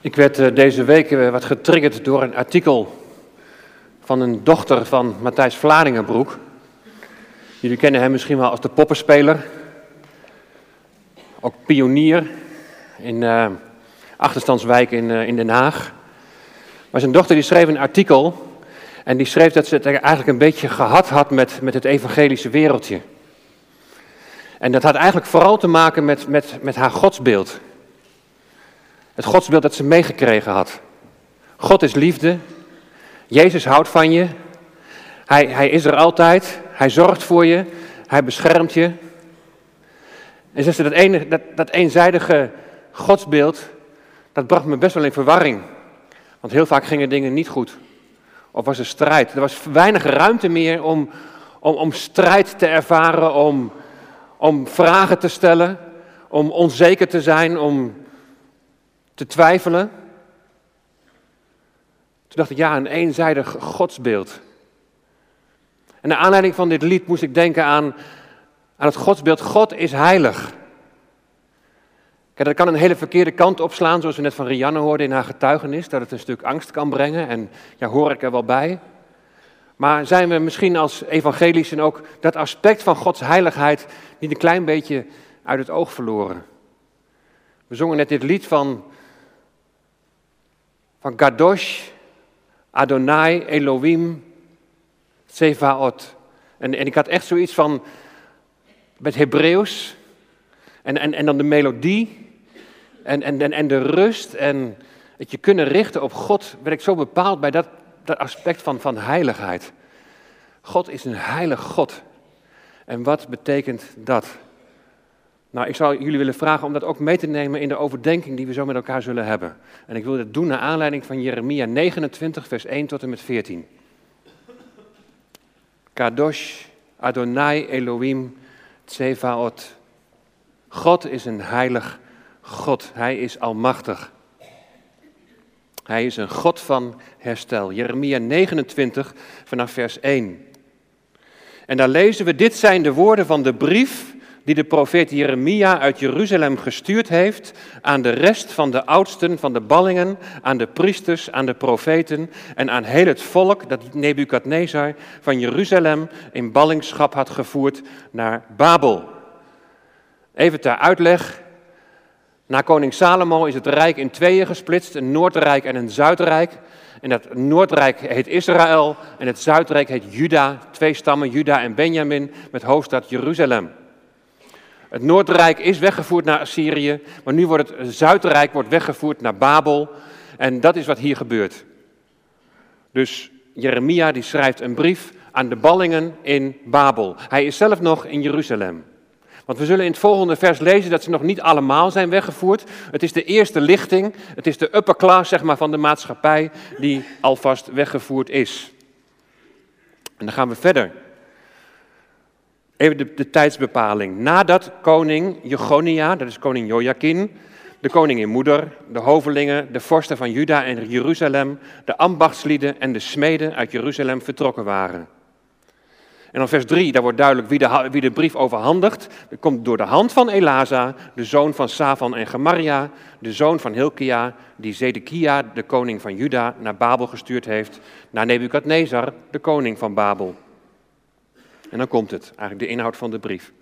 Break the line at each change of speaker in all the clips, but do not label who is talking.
Ik werd eh, deze week eh, wat getriggerd door een artikel van een dochter van Matthijs Vlaardingenbroek. Jullie kennen hem misschien wel als de poppenspeler. Ook pionier in uh, achterstandswijk in, in Den Haag. Maar zijn dochter die schreef een artikel en die schreef dat ze het eigenlijk een beetje gehad had met, met het evangelische wereldje. En dat had eigenlijk vooral te maken met, met, met haar godsbeeld. Het godsbeeld dat ze meegekregen had. God is liefde. Jezus houdt van je. Hij, hij is er altijd. Hij zorgt voor je. Hij beschermt je. En ze dat, ene, dat, dat eenzijdige godsbeeld, dat bracht me best wel in verwarring. Want heel vaak gingen dingen niet goed. Of was er strijd. Er was weinig ruimte meer om, om, om strijd te ervaren, om, om vragen te stellen, om onzeker te zijn, om te twijfelen. Toen dacht ik, ja, een eenzijdig godsbeeld. En naar aanleiding van dit lied moest ik denken aan, aan het godsbeeld, God is heilig. Kijk, dat kan een hele verkeerde kant opslaan, zoals we net van Rianne hoorden in haar getuigenis, dat het een stuk angst kan brengen. En ja, hoor ik er wel bij. Maar zijn we misschien als evangelischen ook dat aspect van Gods heiligheid niet een klein beetje uit het oog verloren? We zongen net dit lied van van Kadosh, Adonai, Elohim, Tsevaot. En, en ik had echt zoiets van, met Hebreeuws, en, en, en dan de melodie, en, en, en, de rust, en het je kunnen richten op God, werd ik zo bepaald bij dat, dat aspect van, van heiligheid. God is een heilig God. En wat betekent dat? Nou, ik zou jullie willen vragen om dat ook mee te nemen in de overdenking die we zo met elkaar zullen hebben. En ik wil dat doen naar aanleiding van Jeremia 29, vers 1 tot en met 14. Kadosh Adonai Elohim Tsevaot. God is een heilig God. Hij is almachtig. Hij is een God van herstel. Jeremia 29 vanaf vers 1. En daar lezen we, dit zijn de woorden van de brief die de profeet Jeremia uit Jeruzalem gestuurd heeft aan de rest van de oudsten van de ballingen, aan de priesters, aan de profeten en aan heel het volk dat Nebukadnezar van Jeruzalem in ballingschap had gevoerd naar Babel. Even ter uitleg. Na koning Salomo is het rijk in tweeën gesplitst, een Noordrijk en een Zuidrijk. En dat Noordrijk heet Israël en het Zuidrijk heet Juda, twee stammen, Juda en Benjamin, met hoofdstad Jeruzalem. Het Noordrijk is weggevoerd naar Assyrië, maar nu wordt het Zuidrijk wordt weggevoerd naar Babel. En dat is wat hier gebeurt. Dus Jeremia die schrijft een brief aan de ballingen in Babel. Hij is zelf nog in Jeruzalem. Want we zullen in het volgende vers lezen dat ze nog niet allemaal zijn weggevoerd. Het is de eerste lichting, het is de upper class zeg maar, van de maatschappij die alvast weggevoerd is. En dan gaan we verder. Even de, tijdsbepaling. Nadat koning Jegonia, dat is koning Joachim, de koningin moeder, de hovelingen, de vorsten van Juda en Jeruzalem, de ambachtslieden en de smeden uit Jeruzalem vertrokken waren. En dan vers 3, daar wordt duidelijk wie de, wie de brief overhandigt. Dat komt door de hand van Elasa, de zoon van Safan en Gemaria, de zoon van Hilkia, die Zedekia, de koning van Juda, naar Babel gestuurd heeft, naar Nebukadnezar, de koning van Babel. En dan komt het, eigenlijk de inhoud van de brief.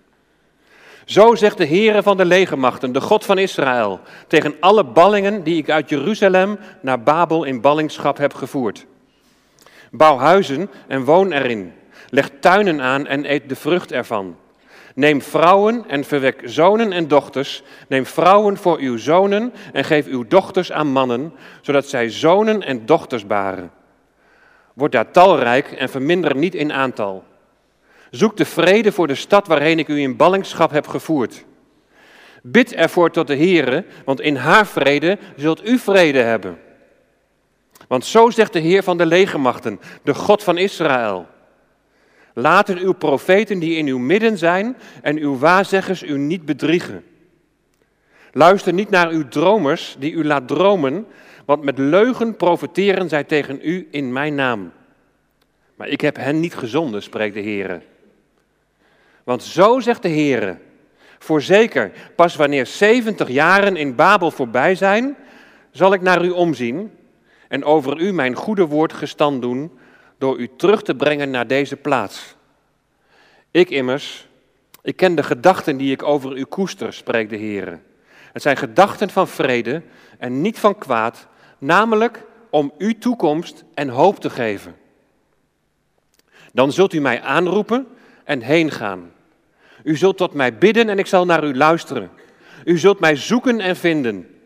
Zo zegt de Heere van de legermachten, de God van Israël, tegen alle ballingen die ik uit Jeruzalem naar Babel in ballingschap heb gevoerd. Bouw huizen en woon erin. Leg tuinen aan en eet de vrucht ervan. Neem vrouwen en verwek zonen en dochters. Neem vrouwen voor uw zonen en geef uw dochters aan mannen, zodat zij zonen en dochters baren. Word daar talrijk en verminder niet in aantal. Zoek de vrede voor de stad waarheen ik u in ballingschap heb gevoerd. Bid ervoor tot de Heere, want in haar vrede zult u vrede hebben. Want zo zegt de Heer van de legermachten, de God van Israël. Laten uw profeten die in uw midden zijn en uw waarzeggers u niet bedriegen. Luister niet naar uw dromers die u laat dromen, want met leugen profeteren zij tegen u in mijn naam. Maar ik heb hen niet gezonden, spreekt de Heer. Want zo zegt de Heer, voorzeker, pas wanneer 70 jaren in Babel voorbij zijn, zal ik naar u omzien en over u mijn goede woord gestand doen door u terug te brengen naar deze plaats. Ik immers, ik ken de gedachten die ik over u koester, spreekt de Heer. Het zijn gedachten van vrede en niet van kwaad, namelijk om u toekomst en hoop te geven. Dan zult u mij aanroepen en heen gaan. U zult tot mij bidden en ik zal naar u luisteren. U zult mij zoeken en vinden.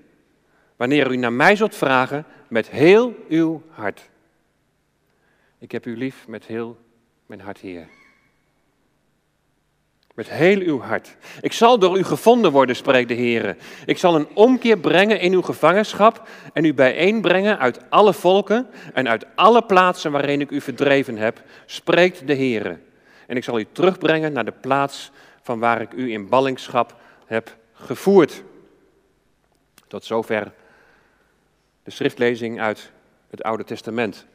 Wanneer u naar mij zult vragen met heel uw hart. Ik heb u lief met heel mijn hart, Heer. Met heel uw hart. Ik zal door u gevonden worden, spreekt de Heer. Ik zal een omkeer brengen in uw gevangenschap en u bijeenbrengen uit alle volken en uit alle plaatsen waarin ik u verdreven heb, spreekt de Heer. En ik zal u terugbrengen naar de plaats van waar ik u in ballingschap heb gevoerd. Tot zover de schriftlezing uit het Oude Testament.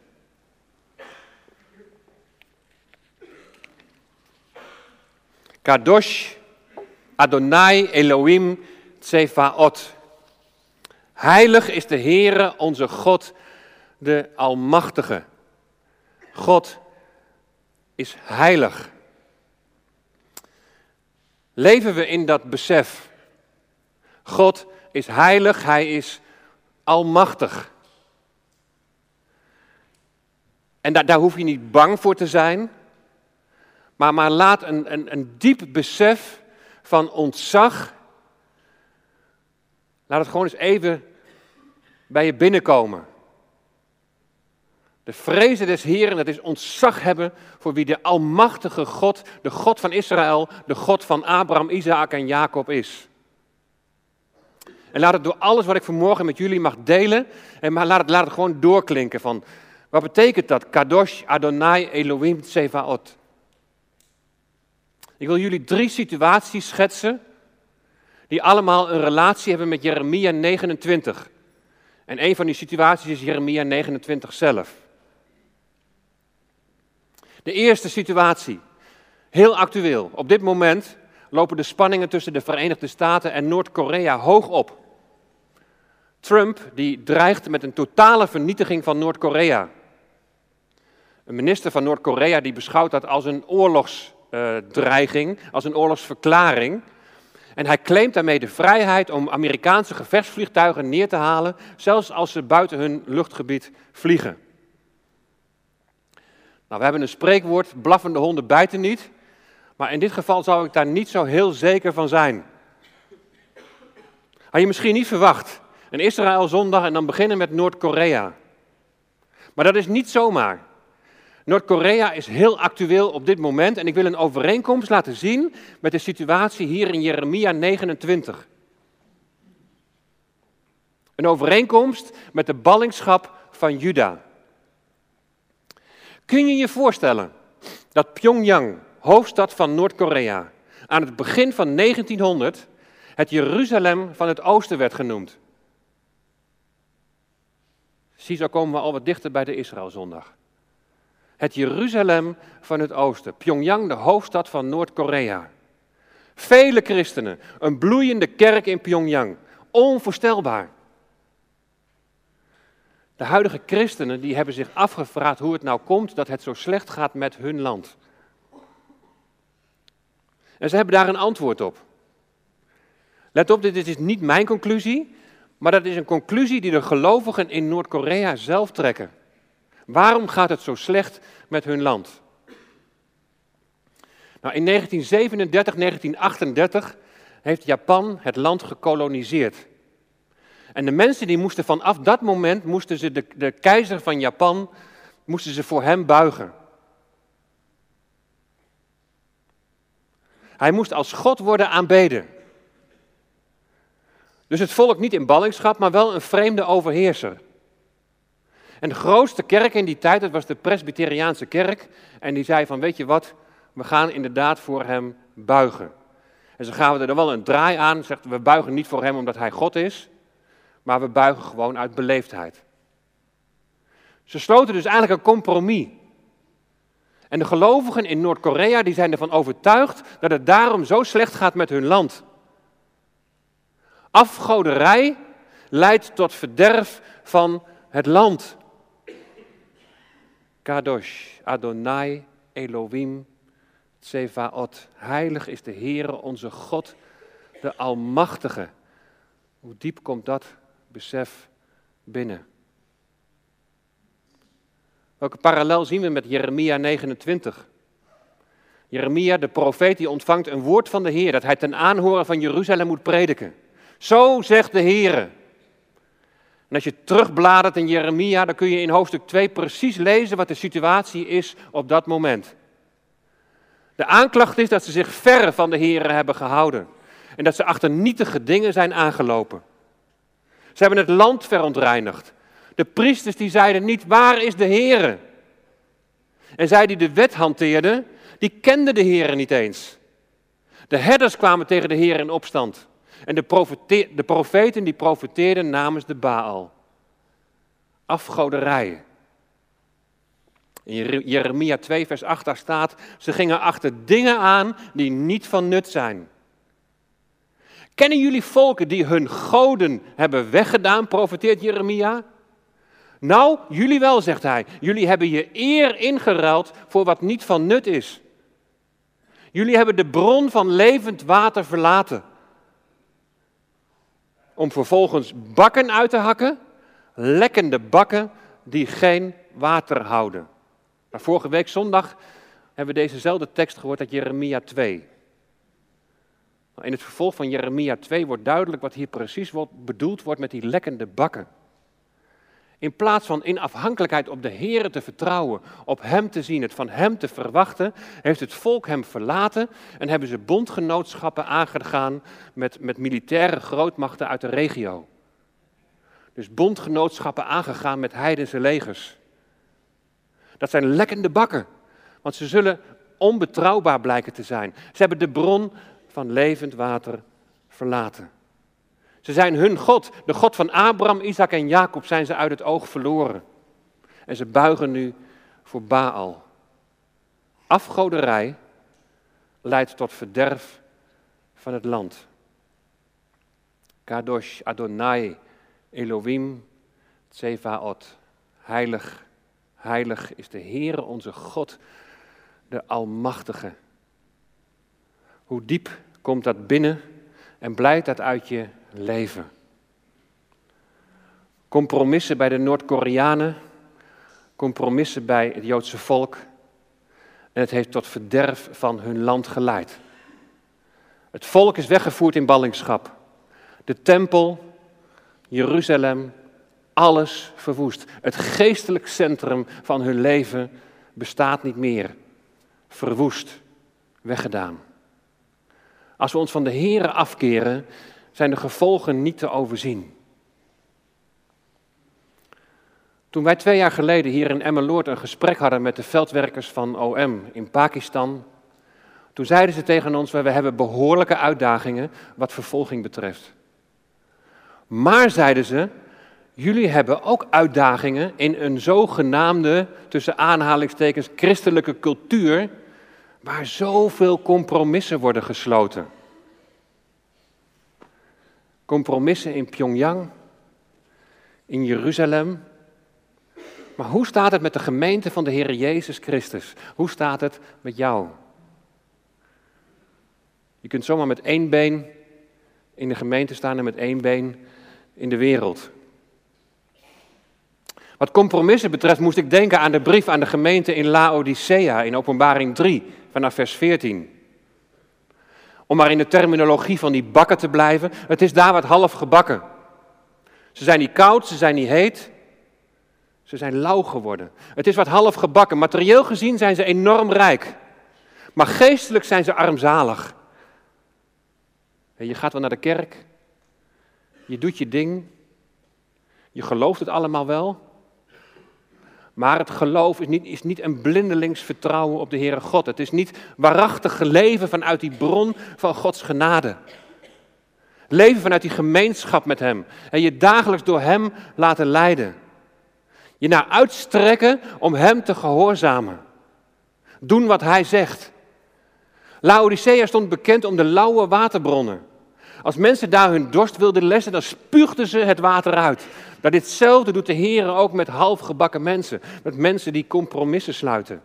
Kadosh Adonai Elohim Tsefaot. Heilig is de Heere onze God, de Almachtige. God is heilig. Leven we in dat besef? God is heilig, Hij is almachtig. En daar, daar hoef je niet bang voor te zijn. Maar, maar laat een, een, een diep besef van ontzag. Laat het gewoon eens even bij je binnenkomen. De vrezen des Heeren, dat is ontzag hebben voor wie de almachtige God, de God van Israël, de God van Abraham, Isaac en Jacob is. En laat het door alles wat ik vanmorgen met jullie mag delen, en maar laat het, laat het gewoon doorklinken van, wat betekent dat? Kadosh Adonai Elohim Tsevaot. Ik wil jullie drie situaties schetsen die allemaal een relatie hebben met Jeremia 29. En een van die situaties is Jeremia 29 zelf. De eerste situatie, heel actueel. Op dit moment lopen de spanningen tussen de Verenigde Staten en Noord-Korea hoog op. Trump die dreigt met een totale vernietiging van Noord-Korea. Een minister van Noord-Korea die beschouwt dat als een oorlogsdreiging, als een oorlogsverklaring. En hij claimt daarmee de vrijheid om Amerikaanse gevechtsvliegtuigen neer te halen, zelfs als ze buiten hun luchtgebied vliegen. Nou, we hebben een spreekwoord, blaffende honden bijten niet. Maar in dit geval zou ik daar niet zo heel zeker van zijn. Had je misschien niet verwacht. Een Israël zondag en dan beginnen met Noord-Korea. Maar dat is niet zomaar. Noord-Korea is heel actueel op dit moment en ik wil een overeenkomst laten zien met de situatie hier in Jeremia 29. Een overeenkomst met de ballingschap van Juda. Kun je je voorstellen dat Pyongyang, hoofdstad van Noord-Korea, aan het begin van 1900 het Jeruzalem van het Oosten werd genoemd? Zie, zo komen we al wat dichter bij de Israëlzondag. Het Jeruzalem van het Oosten, Pyongyang, de hoofdstad van Noord-Korea. Vele christenen, een bloeiende kerk in Pyongyang. Onvoorstelbaar. De huidige christenen die hebben zich afgevraagd hoe het nou komt dat het zo slecht gaat met hun land. En ze hebben daar een antwoord op. Let op, dit is niet mijn conclusie, maar dat is een conclusie die de gelovigen in Noord-Korea zelf trekken. Waarom gaat het zo slecht met hun land? Nou, in 1937, 1938 heeft Japan het land gekoloniseerd. En de mensen die moesten vanaf dat moment, moesten ze de, de keizer van Japan, moesten ze voor hem buigen. Hij moest als God worden aanbeden. Dus het volk niet in ballingschap, maar wel een vreemde overheerser. En de grootste kerk in die tijd, dat was de Presbyteriaanse kerk. En die zei van, weet je wat, we gaan inderdaad voor hem buigen. En ze gaven er wel een draai aan, zegt we buigen niet voor hem omdat hij God is, maar we buigen gewoon uit beleefdheid. Ze sloten dus eigenlijk een compromis. En de gelovigen in Noord-Korea die zijn ervan overtuigd dat het daarom zo slecht gaat met hun land. Afgoderij leidt tot verderf van het land. Kadosh, Adonai, Elohim, Tsevaot. Heilig is de Heere onze God, de Almachtige. Hoe diep komt dat besef binnen? Welke parallel zien we met Jeremia 29? Jeremia, de profeet, die ontvangt een woord van de Heer, dat hij ten aanhoren van Jeruzalem moet prediken. Zo zegt de Heer. En als je terugbladert in Jeremia, dan kun je in hoofdstuk 2 precies lezen wat de situatie is op dat moment. De aanklacht is dat ze zich ver van de Heer hebben gehouden. En dat ze achter nietige dingen zijn aangelopen. Ze hebben het land verontreinigd. De priesters die zeiden niet, waar is de Heer? En zij die de wet hanteerden, die kenden de Heer niet eens. De herders kwamen tegen de Heer in opstand. En de, de profeten die profeteerden namens de Baal. Afgoderij. In Jeremia 2, vers 8 daar staat, ze gingen achter dingen aan die niet van nut zijn. Kennen jullie volken die hun goden hebben weggedaan, profeteert Jeremia? Nou, jullie wel, zegt hij. Jullie hebben je eer ingeruild voor wat niet van nut is. Jullie hebben de bron van levend water verlaten. Om vervolgens bakken uit te hakken, lekkende bakken die geen water houden. Vorige week zondag hebben we dezezelfde tekst gehoord uit Jeremia 2. In het vervolg van Jeremia 2 wordt duidelijk wat hier precies bedoeld wordt met die lekkende bakken. In plaats van in afhankelijkheid op de Heer te vertrouwen, op Hem te zien, het van Hem te verwachten, heeft het volk Hem verlaten en hebben ze bondgenootschappen aangegaan met, met militaire grootmachten uit de regio. Dus bondgenootschappen aangegaan met heidense legers. Dat zijn lekkende bakken, want ze zullen onbetrouwbaar blijken te zijn. Ze hebben de bron van levend water verlaten. Ze zijn hun God, de God van Abraham, Isaac en Jacob, zijn ze uit het oog verloren. En ze buigen nu voor Baal. Afgoderij leidt tot verderf van het land. Kadosh Adonai Elohim Tsevaot. Heilig, heilig is de Heere onze God, de Almachtige. Hoe diep komt dat binnen en blijft dat uit je leven. Compromissen bij de Noord-Koreanen, compromissen bij het Joodse volk. En het heeft tot verderf van hun land geleid. Het volk is weggevoerd in ballingschap. De tempel, Jeruzalem, alles verwoest. Het geestelijk centrum van hun leven bestaat niet meer. Verwoest, weggedaan. Als we ons van de Here afkeren, zijn de gevolgen niet te overzien. Toen wij twee jaar geleden hier in Emmeloord een gesprek hadden met de veldwerkers van OM in Pakistan, toen zeiden ze tegen ons, we hebben behoorlijke uitdagingen wat vervolging betreft. Maar, zeiden ze, jullie hebben ook uitdagingen in een zogenaamde, tussen aanhalingstekens, christelijke cultuur, waar zoveel compromissen worden gesloten. Compromissen in Pyongyang, in Jeruzalem. Maar hoe staat het met de gemeente van de Heer Jezus Christus? Hoe staat het met jou? Je kunt zomaar met één been in de gemeente staan en met één been in de wereld. Wat compromissen betreft moest ik denken aan de brief aan de gemeente in Laodicea in Openbaring 3 vanaf vers 14. Om maar in de terminologie van die bakken te blijven, het is daar wat half gebakken. Ze zijn niet koud, ze zijn niet heet, ze zijn lauw geworden. Het is wat half gebakken. Materieel gezien zijn ze enorm rijk, maar geestelijk zijn ze armzalig. Je gaat wel naar de kerk, je doet je ding, je gelooft het allemaal wel, maar het geloof is niet, is niet een blindelings vertrouwen op de Heere God. Het is niet waarachtig leven vanuit die bron van Gods genade. Leven vanuit die gemeenschap met Hem. En je dagelijks door Hem laten leiden. Je naar uitstrekken om Hem te gehoorzamen. Doen wat Hij zegt. Laodicea stond bekend om de lauwe waterbronnen. Als mensen daar hun dorst wilden lessen, dan spuugden ze het water uit. Dat ditzelfde doet de Heer ook met halfgebakken mensen. Met mensen die compromissen sluiten.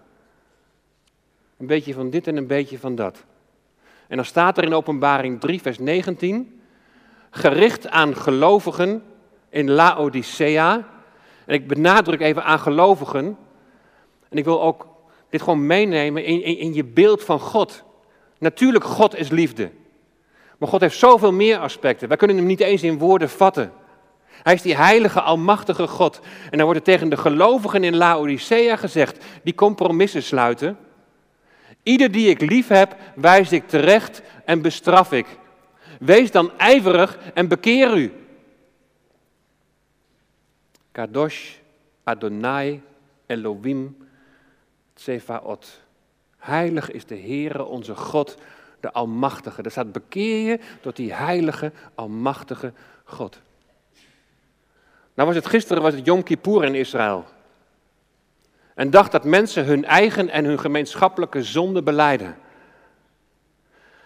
Een beetje van dit en een beetje van dat. En dan staat er in Openbaring 3, vers 19, gericht aan gelovigen in Laodicea. En ik benadruk even aan gelovigen. En ik wil ook dit gewoon meenemen in, in je beeld van God. Natuurlijk, God is liefde. Maar God heeft zoveel meer aspecten. Wij kunnen hem niet eens in woorden vatten. Hij is die heilige, almachtige God. En dan wordt er tegen de gelovigen in Laodicea gezegd, die compromissen sluiten. Ieder die ik lief heb, wijs ik terecht en bestraf ik. Wees dan ijverig en bekeer u. Kadosh Adonai Elohim Tsefaot. Heilig is de Heere onze God, de Almachtige. Er staat bekeer je tot die heilige, almachtige God. Nou was het gisteren was het Yom Kippur in Israël. En dacht dat mensen hun eigen en hun gemeenschappelijke zonde beleiden.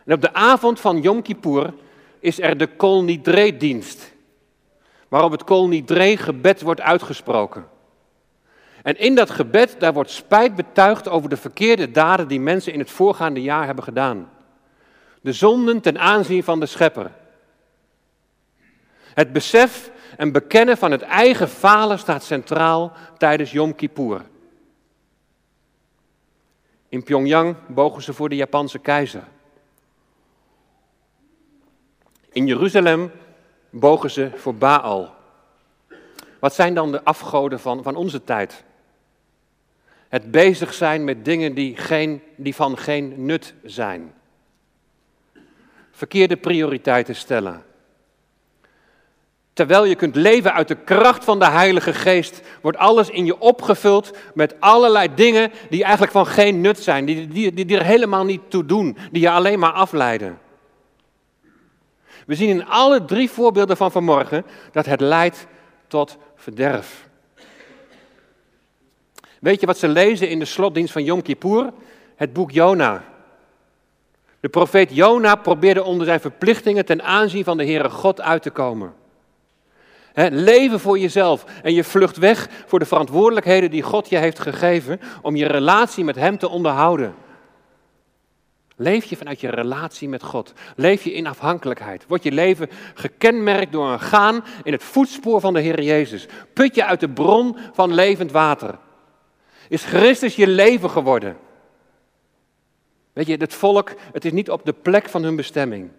En op de avond van Yom Kippur is er de Kol Nidre-dienst. Waarop het Kol Nidre-gebed wordt uitgesproken. En in dat gebed, daar wordt spijt betuigd over de verkeerde daden die mensen in het voorgaande jaar hebben gedaan. De zonden ten aanzien van de schepper. Het besef en bekennen van het eigen falen staat centraal tijdens Yom Kippur. In Pyongyang bogen ze voor de Japanse keizer. In Jeruzalem bogen ze voor Baal. Wat zijn dan de afgoden van, van onze tijd? Het bezig zijn met dingen die, geen, die van geen nut zijn. Verkeerde prioriteiten stellen. Terwijl je kunt leven uit de kracht van de Heilige Geest, wordt alles in je opgevuld met allerlei dingen die eigenlijk van geen nut zijn, die, die, die, die er helemaal niet toe doen, die je alleen maar afleiden. We zien in alle drie voorbeelden van vanmorgen dat het leidt tot verderf. Weet je wat ze lezen in de slotdienst van Yom Kippur? Het boek Jona. De profeet Jona probeerde onder zijn verplichtingen ten aanzien van de Heere God uit te komen. Leven voor jezelf en je vlucht weg voor de verantwoordelijkheden die God je heeft gegeven om je relatie met Hem te onderhouden. Leef je vanuit je relatie met God? Leef je in afhankelijkheid? Wordt je leven gekenmerkt door een gaan in het voetspoor van de Heer Jezus? Put je uit de bron van levend water? Is Christus je leven geworden? Weet je, het volk, het is niet op de plek van hun bestemming.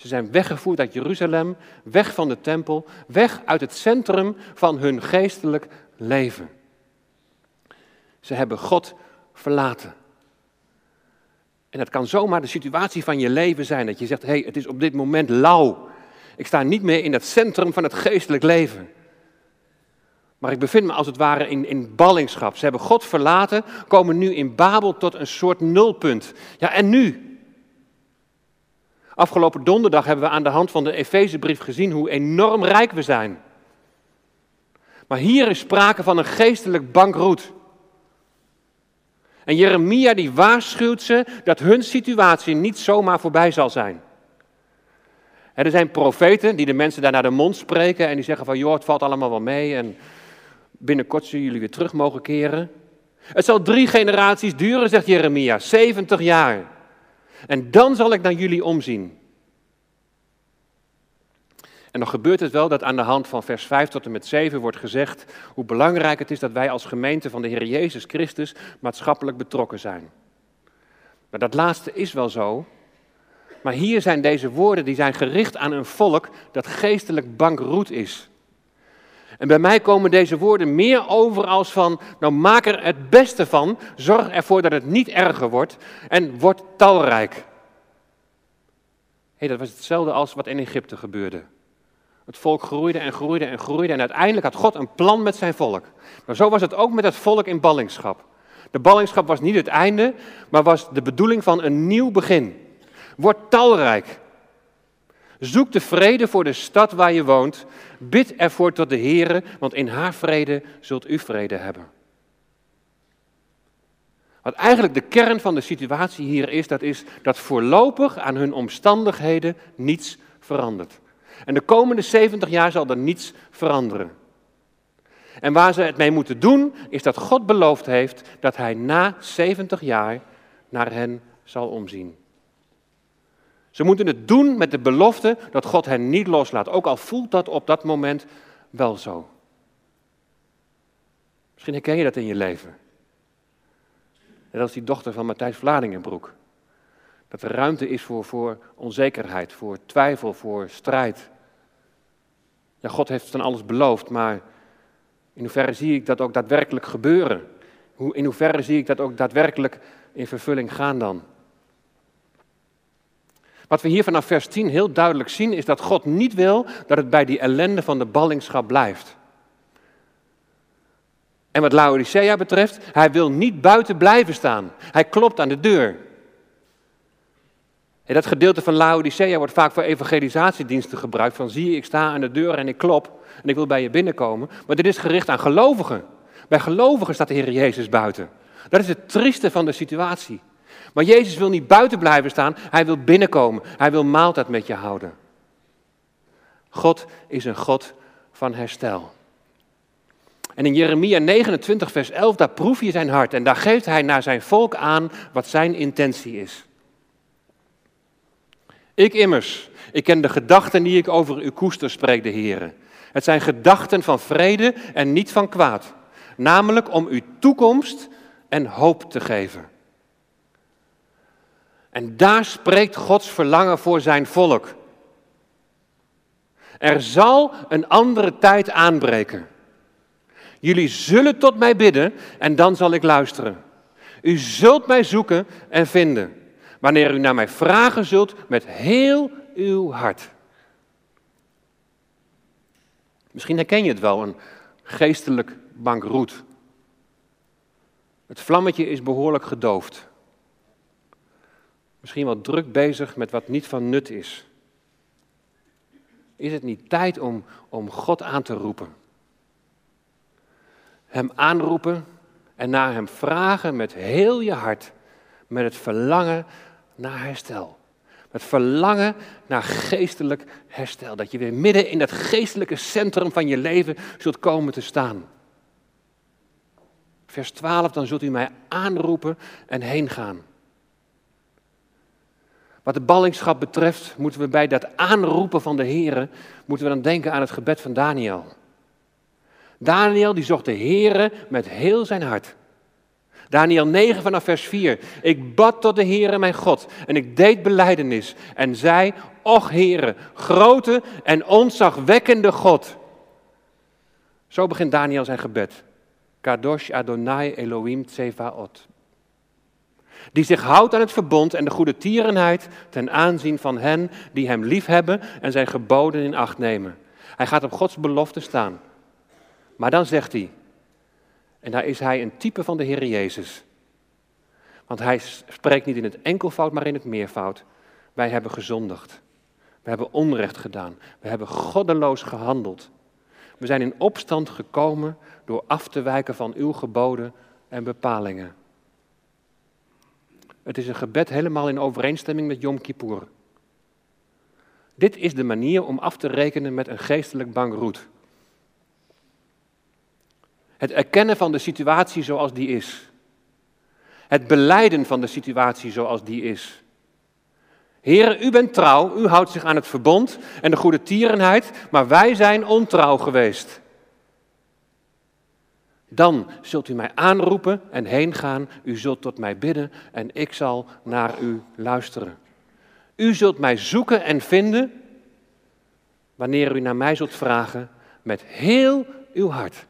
Ze zijn weggevoerd uit Jeruzalem, weg van de tempel, weg uit het centrum van hun geestelijk leven. Ze hebben God verlaten. En het kan zomaar de situatie van je leven zijn dat je zegt, hé, hey, het is op dit moment lauw. Ik sta niet meer in het centrum van het geestelijk leven. Maar ik bevind me als het ware in, in ballingschap. Ze hebben God verlaten, komen nu in Babel tot een soort nulpunt. Ja, en nu? Afgelopen donderdag hebben we aan de hand van de Efezebrief gezien hoe enorm rijk we zijn. Maar hier is sprake van een geestelijk bankroet. En Jeremia die waarschuwt ze dat hun situatie niet zomaar voorbij zal zijn. Er zijn profeten die de mensen daar naar de mond spreken en die zeggen van joh, het valt allemaal wel mee en binnenkort zullen jullie weer terug mogen keren. Het zal drie generaties duren, zegt Jeremia, 70 jaar. En dan zal ik naar jullie omzien. En dan gebeurt het wel dat aan de hand van vers 5 tot en met 7 wordt gezegd hoe belangrijk het is dat wij als gemeente van de Heer Jezus Christus maatschappelijk betrokken zijn. Maar dat laatste is wel zo. Maar hier zijn deze woorden die zijn gericht aan een volk dat geestelijk bankroet is. En bij mij komen deze woorden meer over als van, nou maak er het beste van, zorg ervoor dat het niet erger wordt en word talrijk. Hey, dat was hetzelfde als wat in Egypte gebeurde. Het volk groeide en groeide en groeide en uiteindelijk had God een plan met zijn volk. Maar zo was het ook met het volk in ballingschap. De ballingschap was niet het einde, maar was de bedoeling van een nieuw begin. Word talrijk. Zoek de vrede voor de stad waar je woont. Bid ervoor tot de Heere, want in haar vrede zult u vrede hebben. Wat eigenlijk de kern van de situatie hier is, dat is dat voorlopig aan hun omstandigheden niets verandert. En de komende 70 jaar zal er niets veranderen. En waar ze het mee moeten doen, is dat God beloofd heeft dat hij na 70 jaar naar hen zal omzien. Ze moeten het doen met de belofte dat God hen niet loslaat, ook al voelt dat op dat moment wel zo. Misschien herken je dat in je leven. En dat is die dochter van Matthijs Vladingenbroek. Dat er ruimte is voor, voor onzekerheid, voor twijfel, voor strijd. Ja, God heeft dan alles beloofd, maar in hoeverre zie ik dat ook daadwerkelijk gebeuren? In hoeverre zie ik dat ook daadwerkelijk in vervulling gaan dan? Wat we hier vanaf vers 10 heel duidelijk zien, is dat God niet wil dat het bij die ellende van de ballingschap blijft. En wat Laodicea betreft, hij wil niet buiten blijven staan. Hij klopt aan de deur. En dat gedeelte van Laodicea wordt vaak voor evangelisatiediensten gebruikt. Van zie je, ik sta aan de deur en ik klop en ik wil bij je binnenkomen. Maar dit is gericht aan gelovigen. Bij gelovigen staat de Heer Jezus buiten. Dat is het trieste van de situatie. Maar Jezus wil niet buiten blijven staan, hij wil binnenkomen. Hij wil maaltijd met je houden. God is een God van herstel. En in Jeremia 29, vers 11, daar proef je zijn hart en daar geeft hij naar zijn volk aan wat zijn intentie is. Ik immers, ik ken de gedachten die ik over u koester, spreekt de Heer. Het zijn gedachten van vrede en niet van kwaad, namelijk om u toekomst en hoop te geven. En daar spreekt Gods verlangen voor zijn volk. Er zal een andere tijd aanbreken. Jullie zullen tot mij bidden en dan zal ik luisteren. U zult mij zoeken en vinden. Wanneer u naar mij vragen zult met heel uw hart. Misschien herken je het wel, een geestelijk bankroet. Het vlammetje is behoorlijk gedoofd. Misschien wel druk bezig met wat niet van nut is. Is het niet tijd om, om God aan te roepen? Hem aanroepen en naar Hem vragen met heel je hart, met het verlangen naar herstel. Met verlangen naar geestelijk herstel. Dat je weer midden in dat geestelijke centrum van je leven zult komen te staan. Vers 12, dan zult u mij aanroepen en heen gaan. Wat de ballingschap betreft, moeten we bij dat aanroepen van de Heer, moeten we dan denken aan het gebed van Daniel. Daniel die zocht de Heere met heel zijn hart. Daniel 9 vanaf vers 4. Ik bad tot de Heere mijn God en ik deed beleidenis en zei, och Heere, grote en ontzagwekkende God. Zo begint Daniel zijn gebed. Kadosh Adonai Elohim Tsevaot. Die zich houdt aan het verbond en de goede tierenheid ten aanzien van hen die hem liefhebben en zijn geboden in acht nemen. Hij gaat op Gods belofte staan. Maar dan zegt hij, en daar is hij een type van de Heer Jezus. Want hij spreekt niet in het enkelvoud, maar in het meervoud. Wij hebben gezondigd. We hebben onrecht gedaan. We hebben goddeloos gehandeld. We zijn in opstand gekomen door af te wijken van uw geboden en bepalingen. Het is een gebed helemaal in overeenstemming met Yom Kippur. Dit is de manier om af te rekenen met een geestelijk bankroet. Het erkennen van de situatie zoals die is. Het beleiden van de situatie zoals die is. Heren, u bent trouw, u houdt zich aan het verbond en de goede tierenheid, maar wij zijn ontrouw geweest. Dan zult u mij aanroepen en heen gaan, u zult tot mij bidden en ik zal naar u luisteren. U zult mij zoeken en vinden wanneer u naar mij zult vragen met heel uw hart.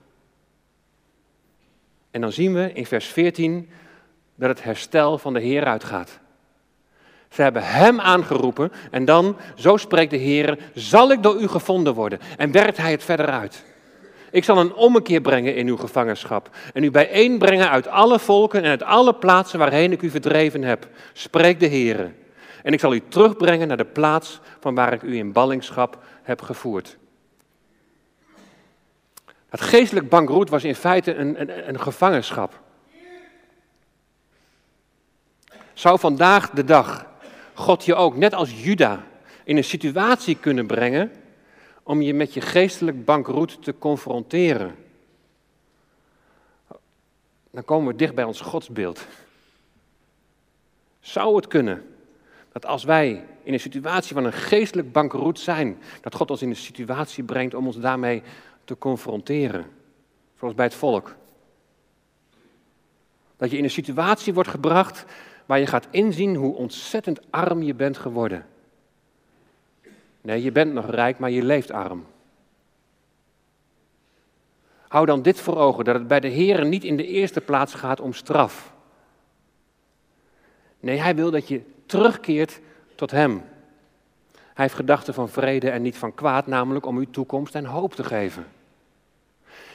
En dan zien we in vers 14 dat het herstel van de Heer uitgaat. Ze hebben Hem aangeroepen en dan, zo spreekt de Heer, zal ik door u gevonden worden. En werkt Hij het verder uit. Ik zal een ommekeer brengen in uw gevangenschap en u bijeenbrengen uit alle volken en uit alle plaatsen waarheen ik u verdreven heb, spreekt de Heer. En ik zal u terugbrengen naar de plaats van waar ik u in ballingschap heb gevoerd. Het geestelijk bankroet was in feite een, een, een gevangenschap. Zou vandaag de dag God je ook, net als Juda, in een situatie kunnen brengen om je met je geestelijk bankroet te confronteren. Dan komen we dicht bij ons godsbeeld. Zou het kunnen dat als wij in een situatie van een geestelijk bankroet zijn, dat God ons in een situatie brengt om ons daarmee te confronteren? Zoals bij het volk. Dat je in een situatie wordt gebracht waar je gaat inzien hoe ontzettend arm je bent geworden. Nee, je bent nog rijk, maar je leeft arm. Hou dan dit voor ogen, dat het bij de Heer niet in de eerste plaats gaat om straf. Nee, Hij wil dat je terugkeert tot Hem. Hij heeft gedachten van vrede en niet van kwaad, namelijk om uw toekomst en hoop te geven.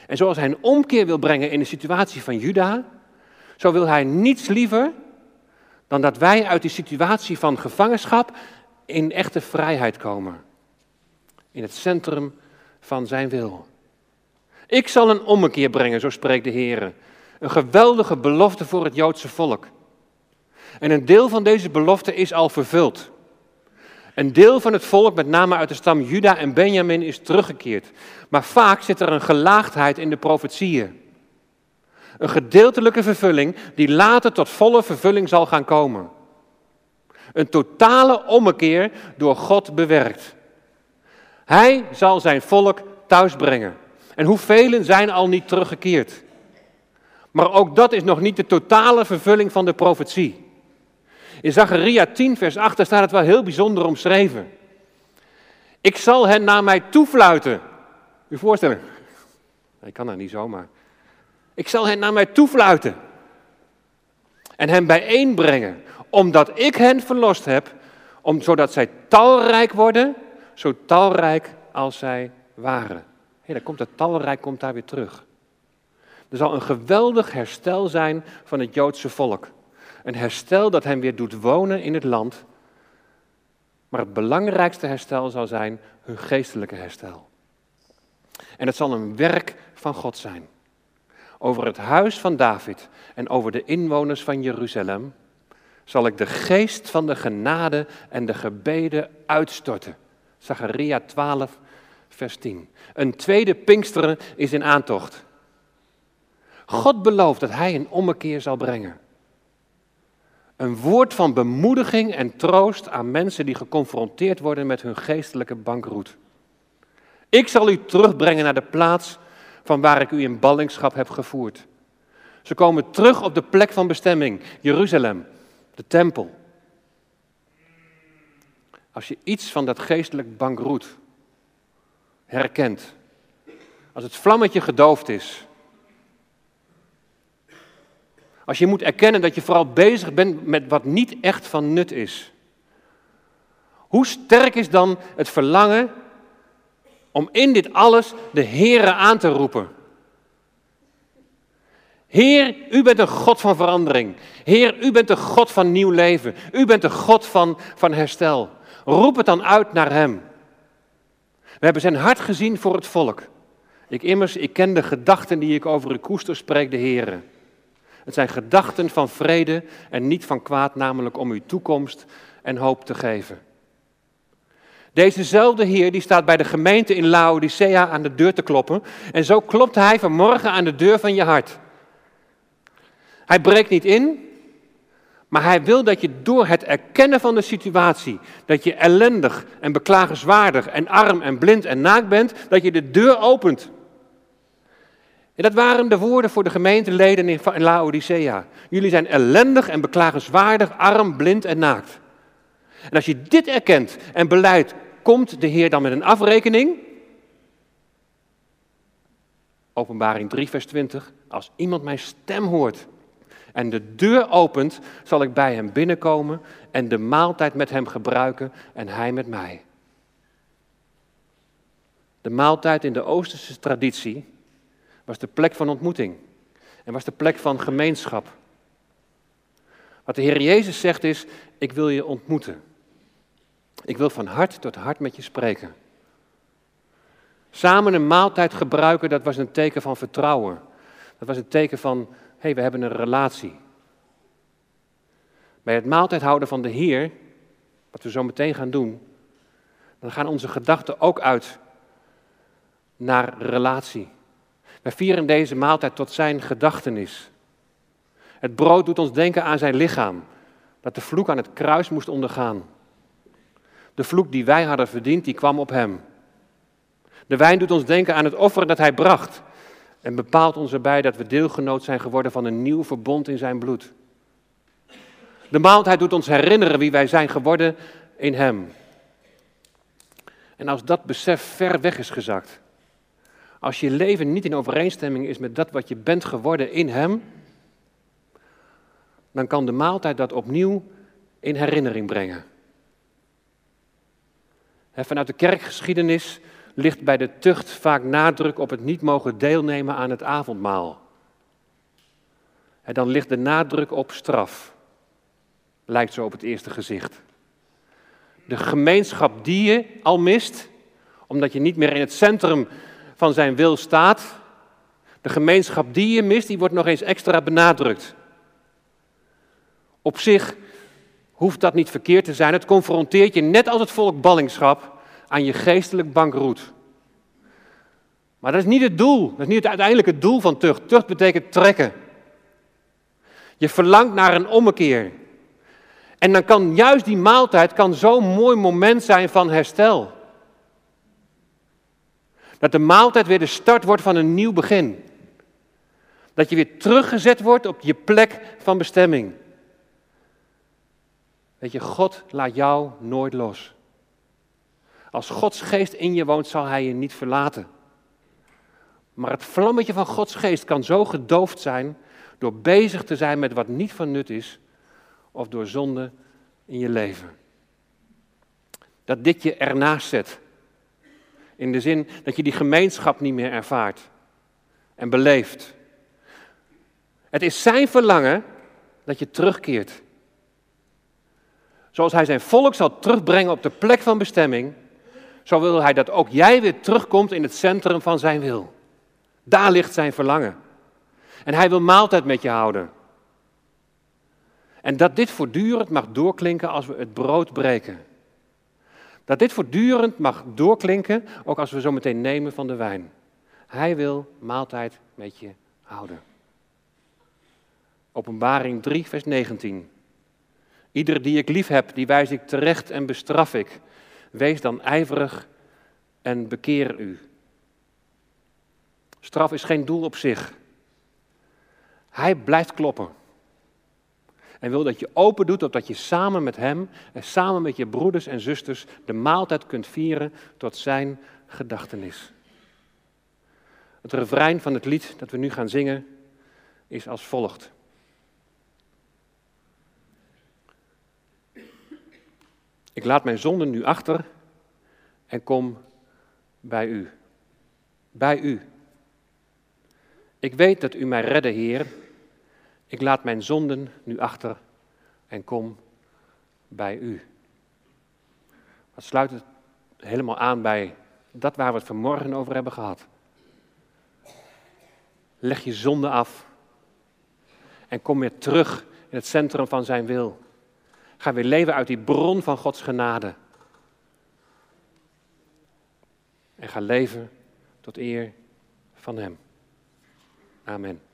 En zoals Hij een omkeer wil brengen in de situatie van Juda, zo wil Hij niets liever dan dat wij uit die situatie van gevangenschap in echte vrijheid komen. In het centrum van zijn wil. Ik zal een ommekeer brengen, zo spreekt de Heer. Een geweldige belofte voor het Joodse volk. En een deel van deze belofte is al vervuld. Een deel van het volk, met name uit de stam Juda en Benjamin, is teruggekeerd. Maar vaak zit er een gelaagdheid in de profetieën. Een gedeeltelijke vervulling die later tot volle vervulling zal gaan komen. Een totale ommekeer door God bewerkt. Hij zal zijn volk thuisbrengen. En hoeveel zijn al niet teruggekeerd? Maar ook dat is nog niet de totale vervulling van de profetie. In Zacharia 10, vers 8, staat het wel heel bijzonder omschreven. Ik zal hen naar mij toefluiten. U voorstellen? Ik kan dat niet zomaar. Ik zal hen naar mij toefluiten. En hen bijeenbrengen, omdat ik hen verlost heb, om, zodat zij talrijk worden, zo talrijk als zij waren. Hé, daar komt het talrijk komt daar weer terug. Er zal een geweldig herstel zijn van het Joodse volk. Een herstel dat hen weer doet wonen in het land. Maar het belangrijkste herstel zal zijn hun geestelijke herstel. En het zal een werk van God zijn. Over het huis van David en over de inwoners van Jeruzalem zal ik de geest van de genade en de gebeden uitstorten. Zacharia 12, vers 10. Een tweede Pinksteren is in aantocht. God belooft dat Hij een ommekeer zal brengen. Een woord van bemoediging en troost aan mensen die geconfronteerd worden met hun geestelijke bankroet. Ik zal u terugbrengen naar de plaats van waar ik u in ballingschap heb gevoerd. Ze komen terug op de plek van bestemming, Jeruzalem, de tempel. Als je iets van dat geestelijk bankroet herkent, als het vlammetje gedoofd is, als je moet erkennen dat je vooral bezig bent met wat niet echt van nut is. Hoe sterk is dan het verlangen om in dit alles de Heere aan te roepen? Heer, u bent een God van verandering. Heer, u bent een God van nieuw leven. U bent een God van, van herstel. Roep het dan uit naar Hem. We hebben zijn hart gezien voor het volk. Ik immers, ik ken de gedachten die ik over u koester, spreekt de Heer. Het zijn gedachten van vrede en niet van kwaad, namelijk om uw toekomst en hoop te geven. Dezezelfde Heer die staat bij de gemeente in Laodicea aan de deur te kloppen. En zo klopt Hij vanmorgen aan de deur van je hart. Hij breekt niet in, maar Hij wil dat je door het erkennen van de situatie, dat je ellendig en beklagenswaardig en arm en blind en naakt bent, dat je de deur opent en dat waren de woorden voor de gemeenteleden in Laodicea. Jullie zijn ellendig en beklagenswaardig, arm, blind en naakt. En als je dit erkent en beleidt, komt de Heer dan met een afrekening? Openbaring 3, vers 20. Als iemand mijn stem hoort en de deur opent, zal ik bij hem binnenkomen en de maaltijd met hem gebruiken en hij met mij. De maaltijd in de Oosterse traditie was de plek van ontmoeting en was de plek van gemeenschap. Wat de Heer Jezus zegt is, ik wil je ontmoeten. Ik wil van hart tot hart met je spreken. Samen een maaltijd gebruiken, dat was een teken van vertrouwen. Dat was een teken van, hey, we hebben een relatie. Bij het maaltijd houden van de Heer, wat we zo meteen gaan doen, dan gaan onze gedachten ook uit naar relatie. Wij vieren deze maaltijd tot zijn gedachtenis. Het brood doet ons denken aan zijn lichaam, dat de vloek aan het kruis moest ondergaan. De vloek die wij hadden verdiend, die kwam op hem. De wijn doet ons denken aan het offer dat hij bracht en bepaalt ons erbij dat we deelgenoot zijn geworden van een nieuw verbond in zijn bloed. De maaltijd doet ons herinneren wie wij zijn geworden in hem. En als dat besef ver weg is gezakt, als je leven niet in overeenstemming is met dat wat je bent geworden in hem, dan kan de maaltijd dat opnieuw in herinnering brengen. Vanuit de kerkgeschiedenis ligt bij de tucht vaak nadruk op het niet mogen deelnemen aan het avondmaal. En dan ligt de nadruk op straf. Lijkt zo op het eerste gezicht. De gemeenschap die je al mist, omdat je niet meer in het centrum van zijn wil staat. De gemeenschap die je mist, die wordt nog eens extra benadrukt. Op zich hoeft dat niet verkeerd te zijn. Het confronteert je, net als het volk ballingschap, aan je geestelijk bankroet. Maar dat is niet het doel. Dat is niet het uiteindelijke doel van tucht. Tucht betekent trekken. Je verlangt naar een ommekeer. En dan kan juist die maaltijd kan zo'n mooi moment zijn van herstel. Dat de maaltijd weer de start wordt van een nieuw begin. Dat je weer teruggezet wordt op je plek van bestemming. Weet je, God laat jou nooit los. Als Gods geest in je woont, zal Hij je niet verlaten. Maar het vlammetje van Gods geest kan zo gedoofd zijn door bezig te zijn met wat niet van nut is of door zonde in je leven. Dat dit je ernaast zet. In de zin dat je die gemeenschap niet meer ervaart en beleeft. Het is zijn verlangen dat je terugkeert. Zoals hij zijn volk zal terugbrengen op de plek van bestemming, zo wil hij dat ook jij weer terugkomt in het centrum van zijn wil. Daar ligt zijn verlangen. En hij wil maaltijd met je houden. En dat dit voortdurend mag doorklinken als we het brood breken. Dat dit voortdurend mag doorklinken, ook als we zo meteen nemen van de wijn. Hij wil maaltijd met je houden. Openbaring 3, vers 19. Ieder die ik lief heb, die wijs ik terecht en bestraf ik. Wees dan ijverig en bekeer u. Straf is geen doel op zich. Hij blijft kloppen. En wil dat je open doet, opdat je samen met hem en samen met je broeders en zusters de maaltijd kunt vieren tot zijn gedachtenis. Het refrein van het lied dat we nu gaan zingen is als volgt. Ik laat mijn zonden nu achter en kom bij u. Bij u. Ik weet dat u mij redde, Heer. Ik laat mijn zonden nu achter en kom bij u. Dat sluit het helemaal aan bij dat waar we het vanmorgen over hebben gehad. Leg je zonde af en kom weer terug in het centrum van zijn wil. Ga weer leven uit die bron van Gods genade. En ga leven tot eer van Hem. Amen.